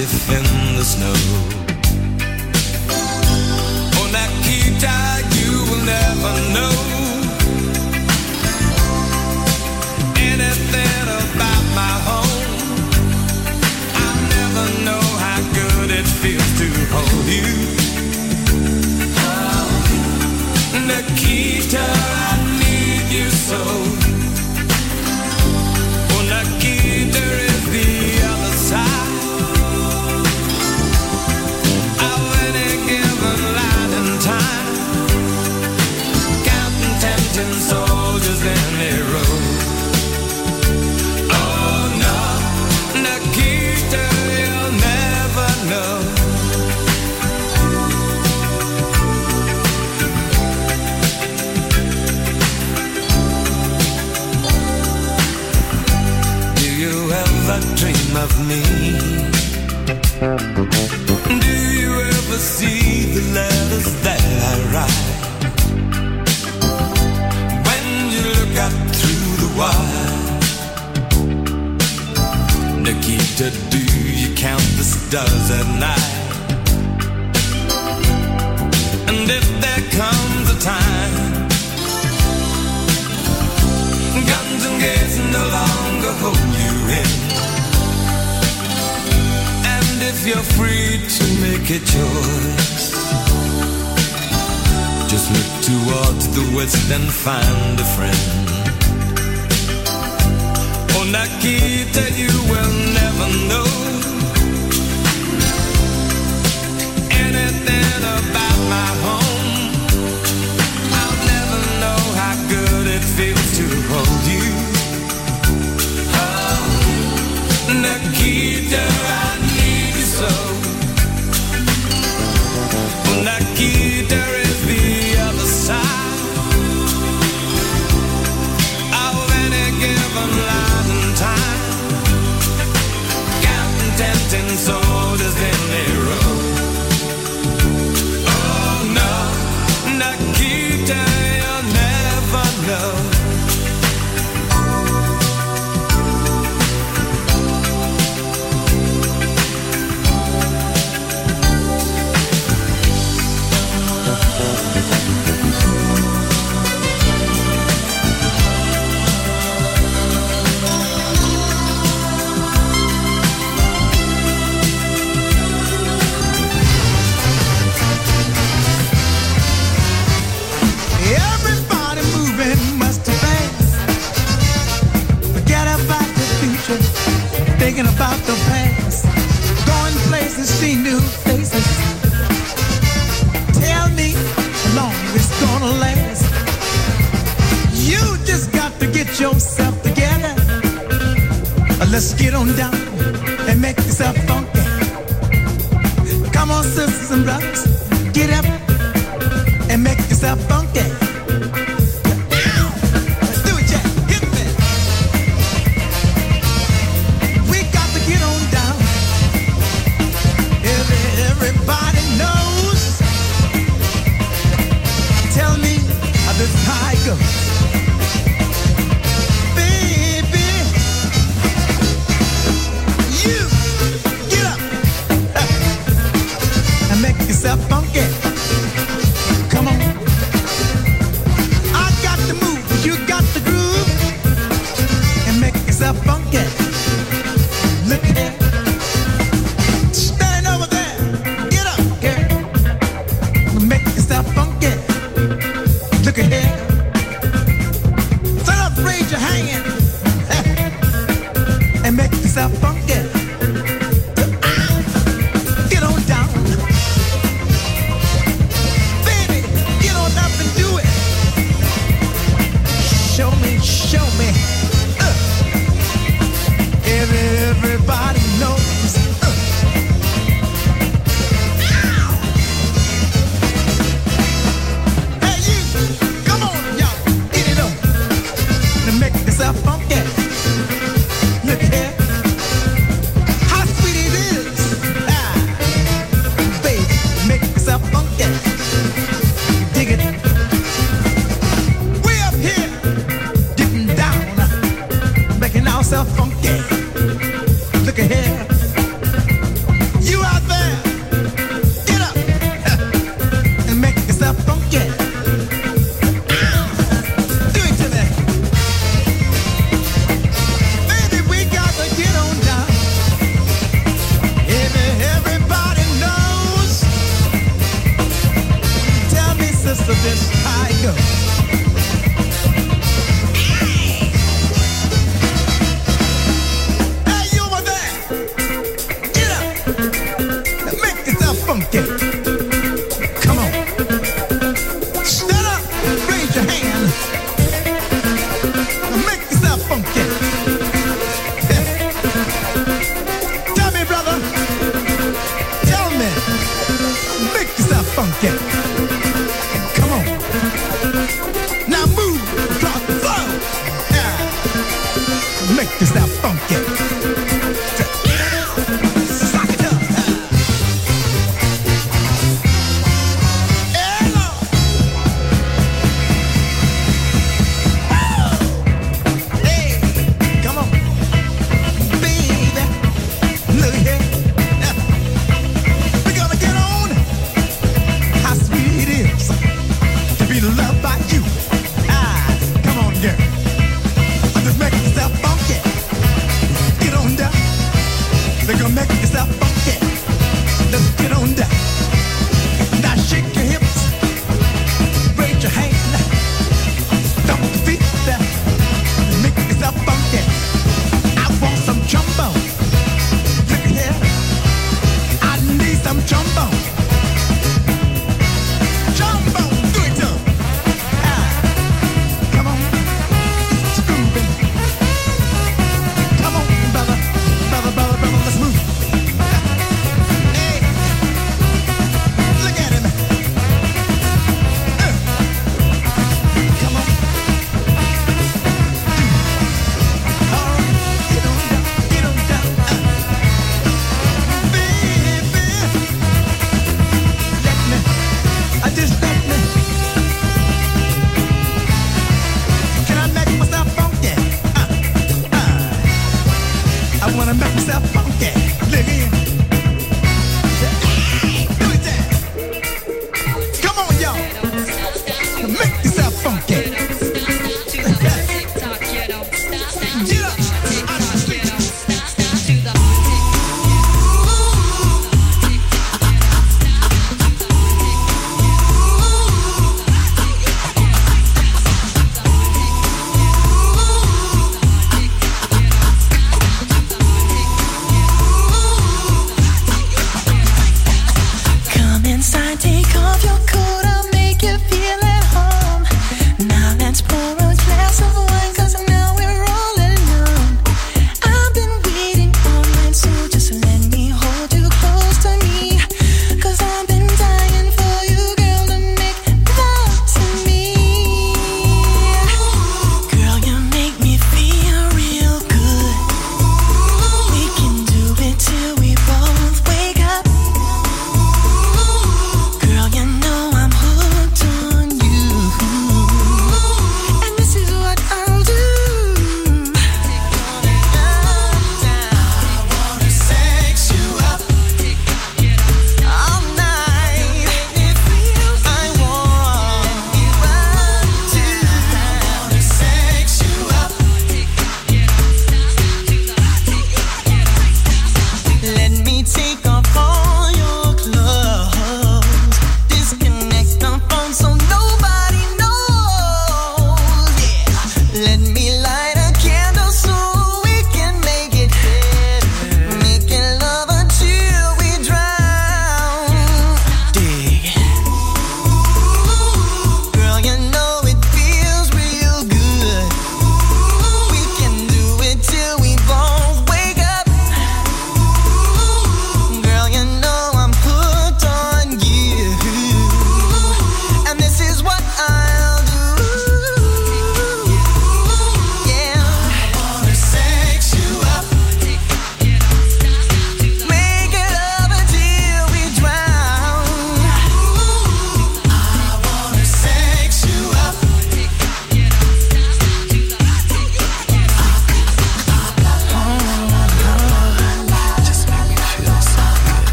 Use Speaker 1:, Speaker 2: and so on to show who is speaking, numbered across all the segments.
Speaker 1: different free to make a choice. Just look towards the west and find a friend. On oh, Nikita, you will never know anything about my
Speaker 2: see new faces. Tell me how long it's gonna last. You just got to get yourself together. Let's get on down and make yourself funky. Come on, sisters and brothers, get up and make yourself funky.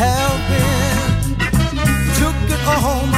Speaker 3: I'm feeling alright.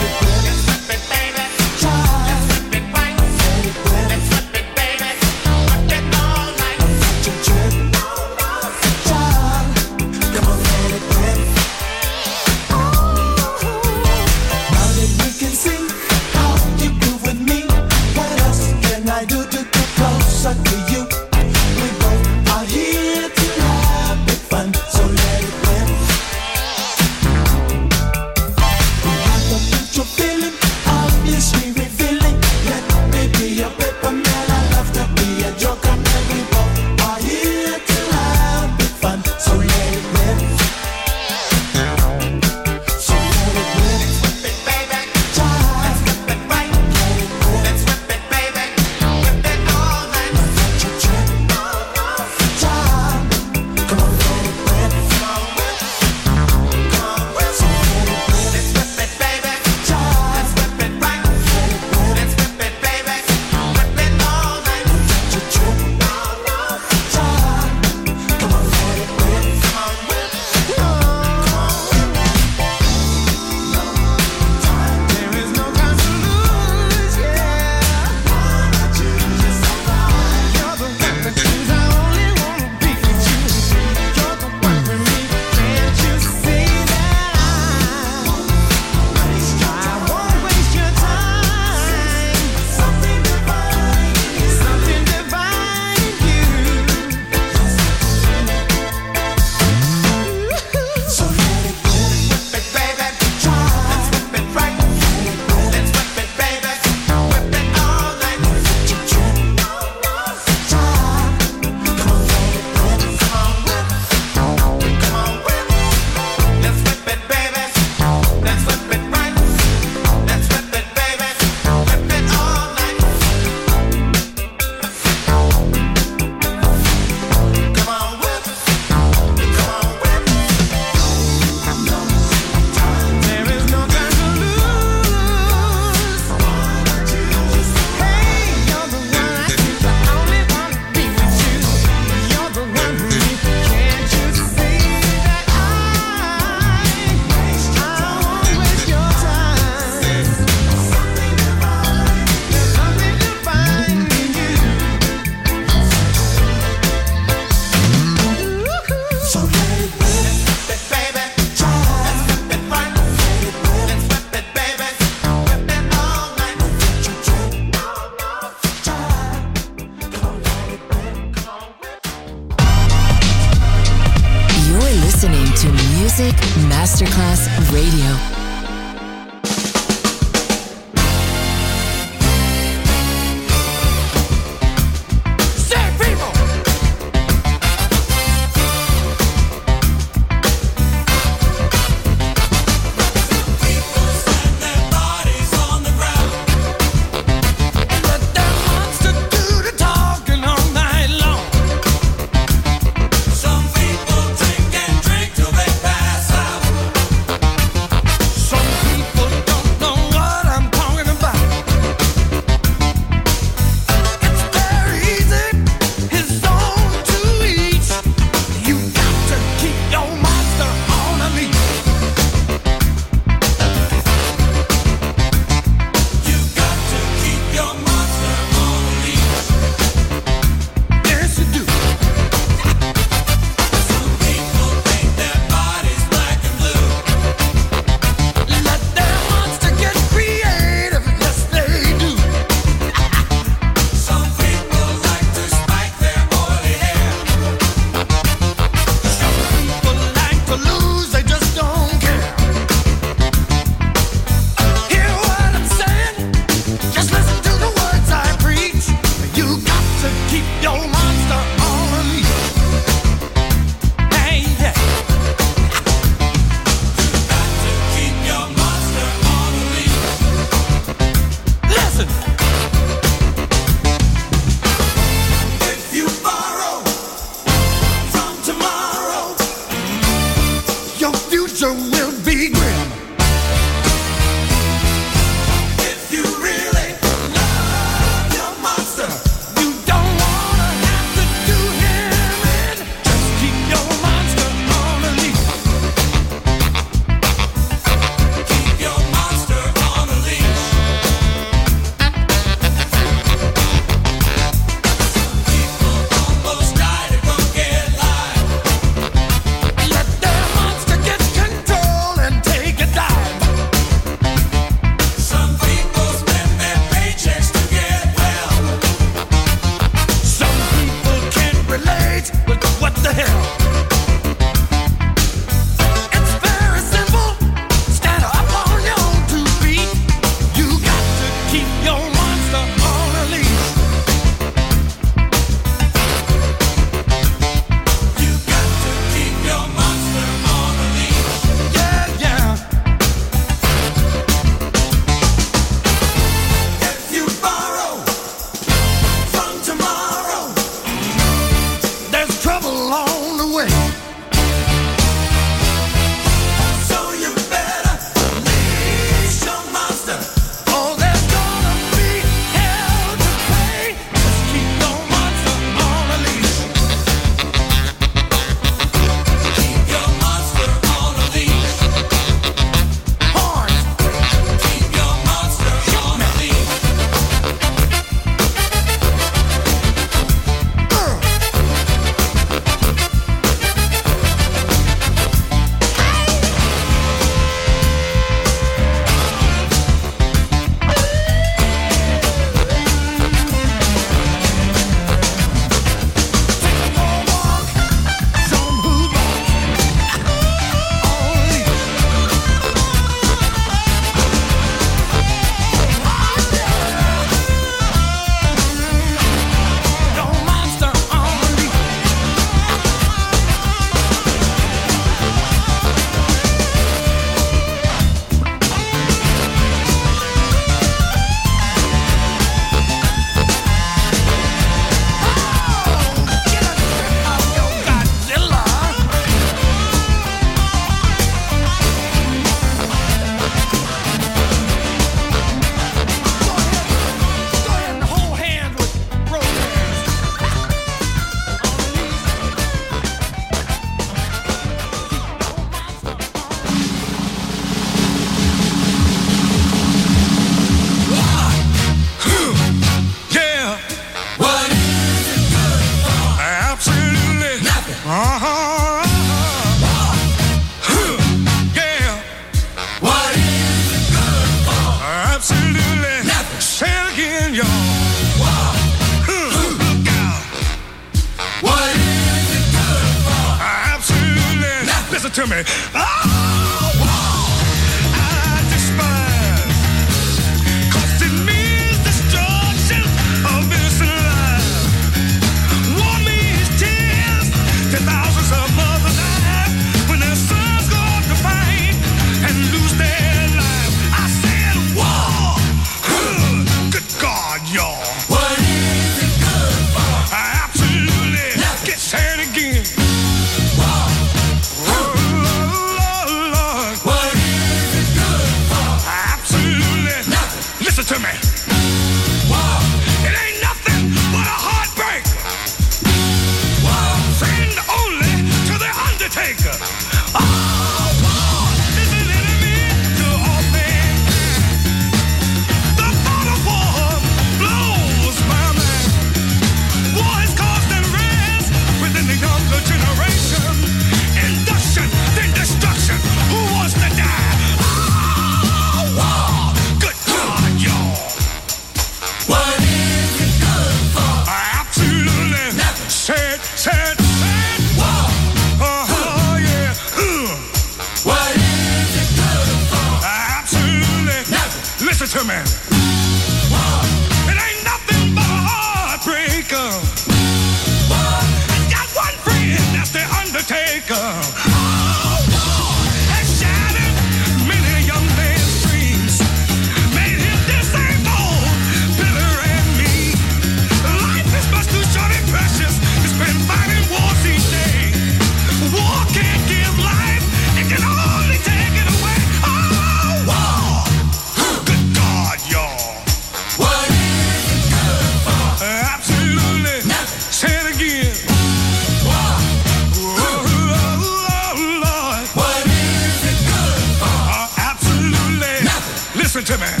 Speaker 4: Listen to me.